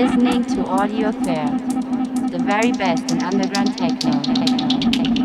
listening to Audio Fair, the very best in underground techno, techno, techno.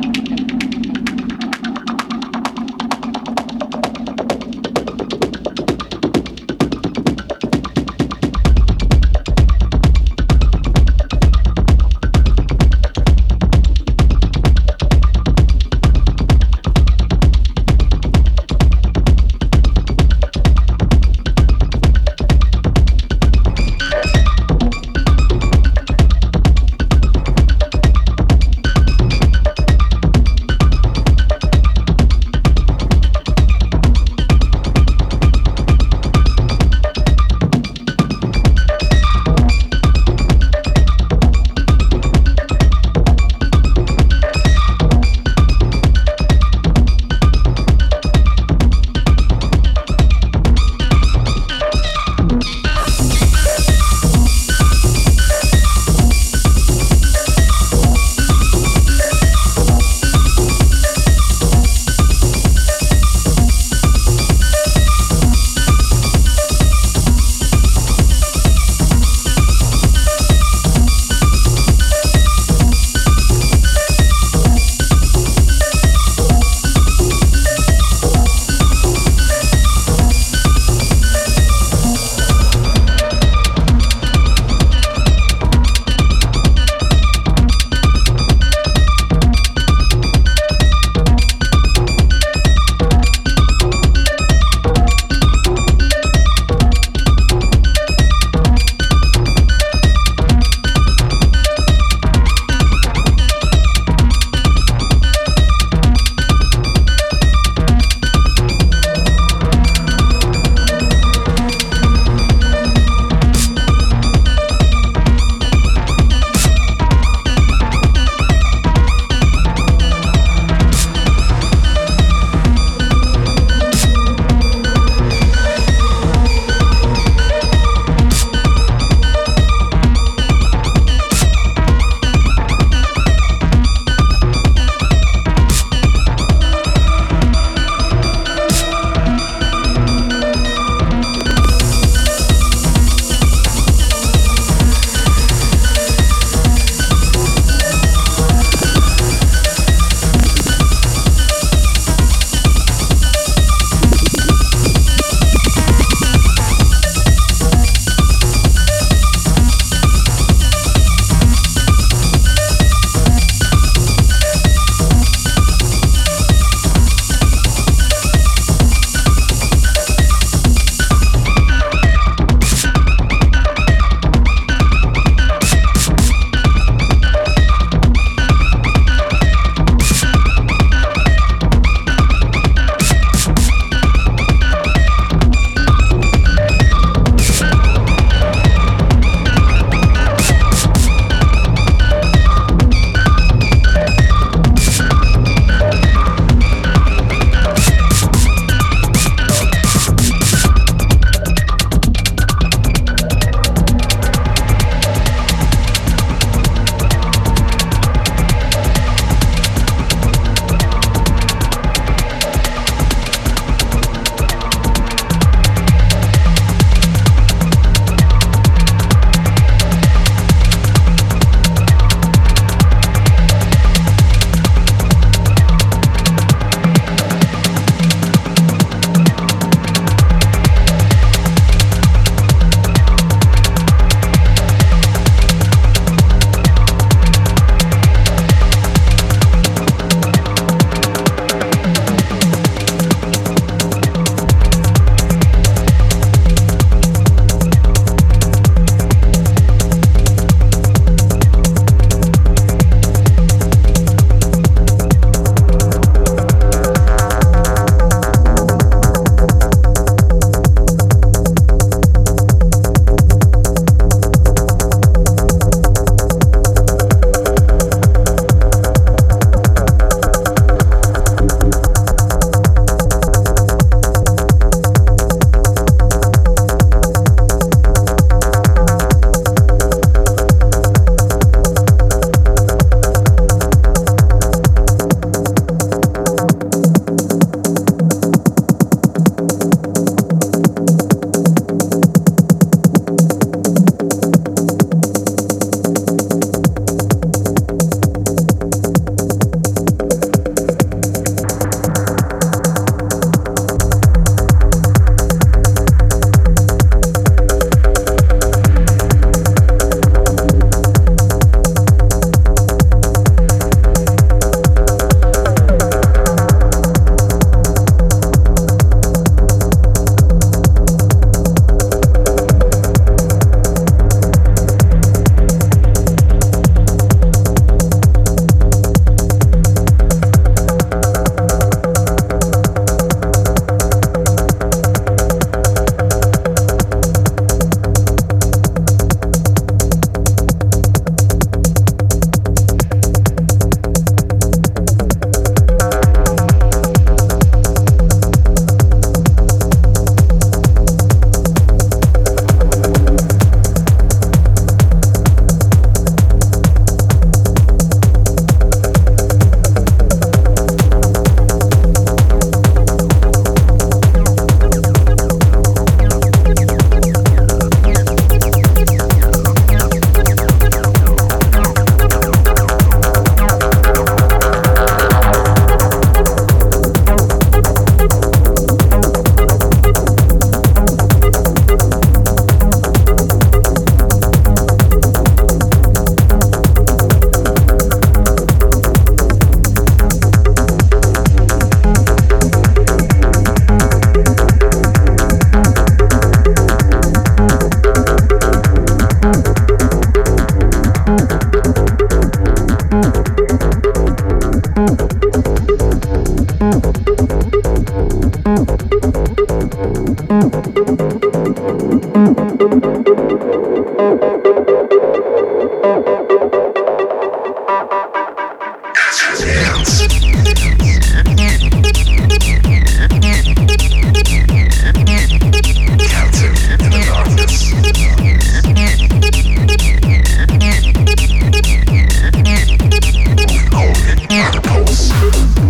dance.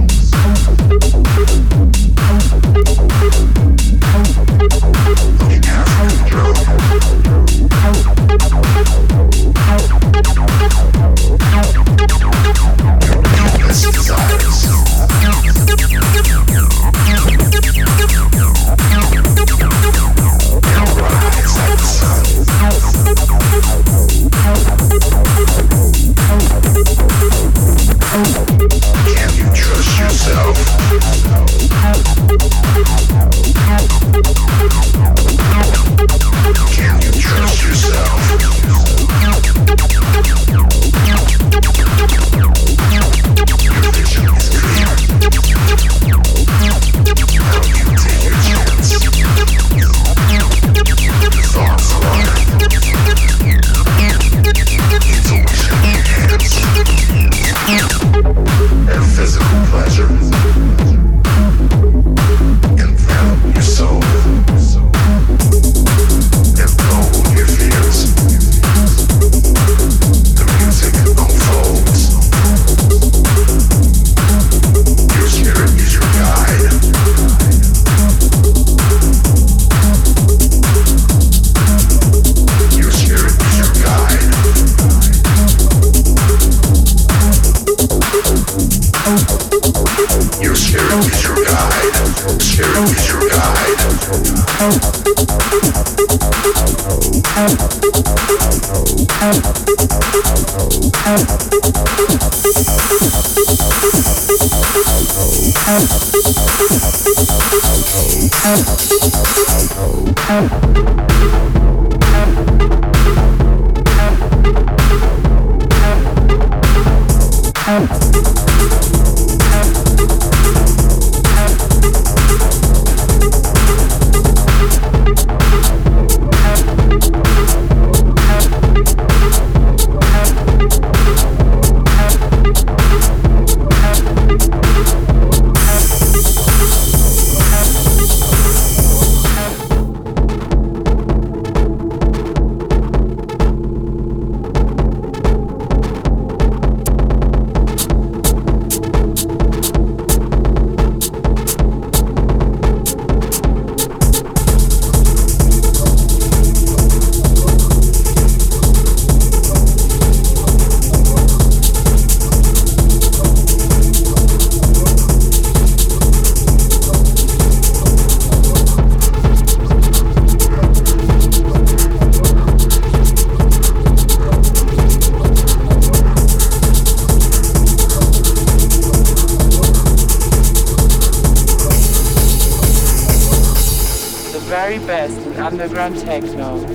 underground techno.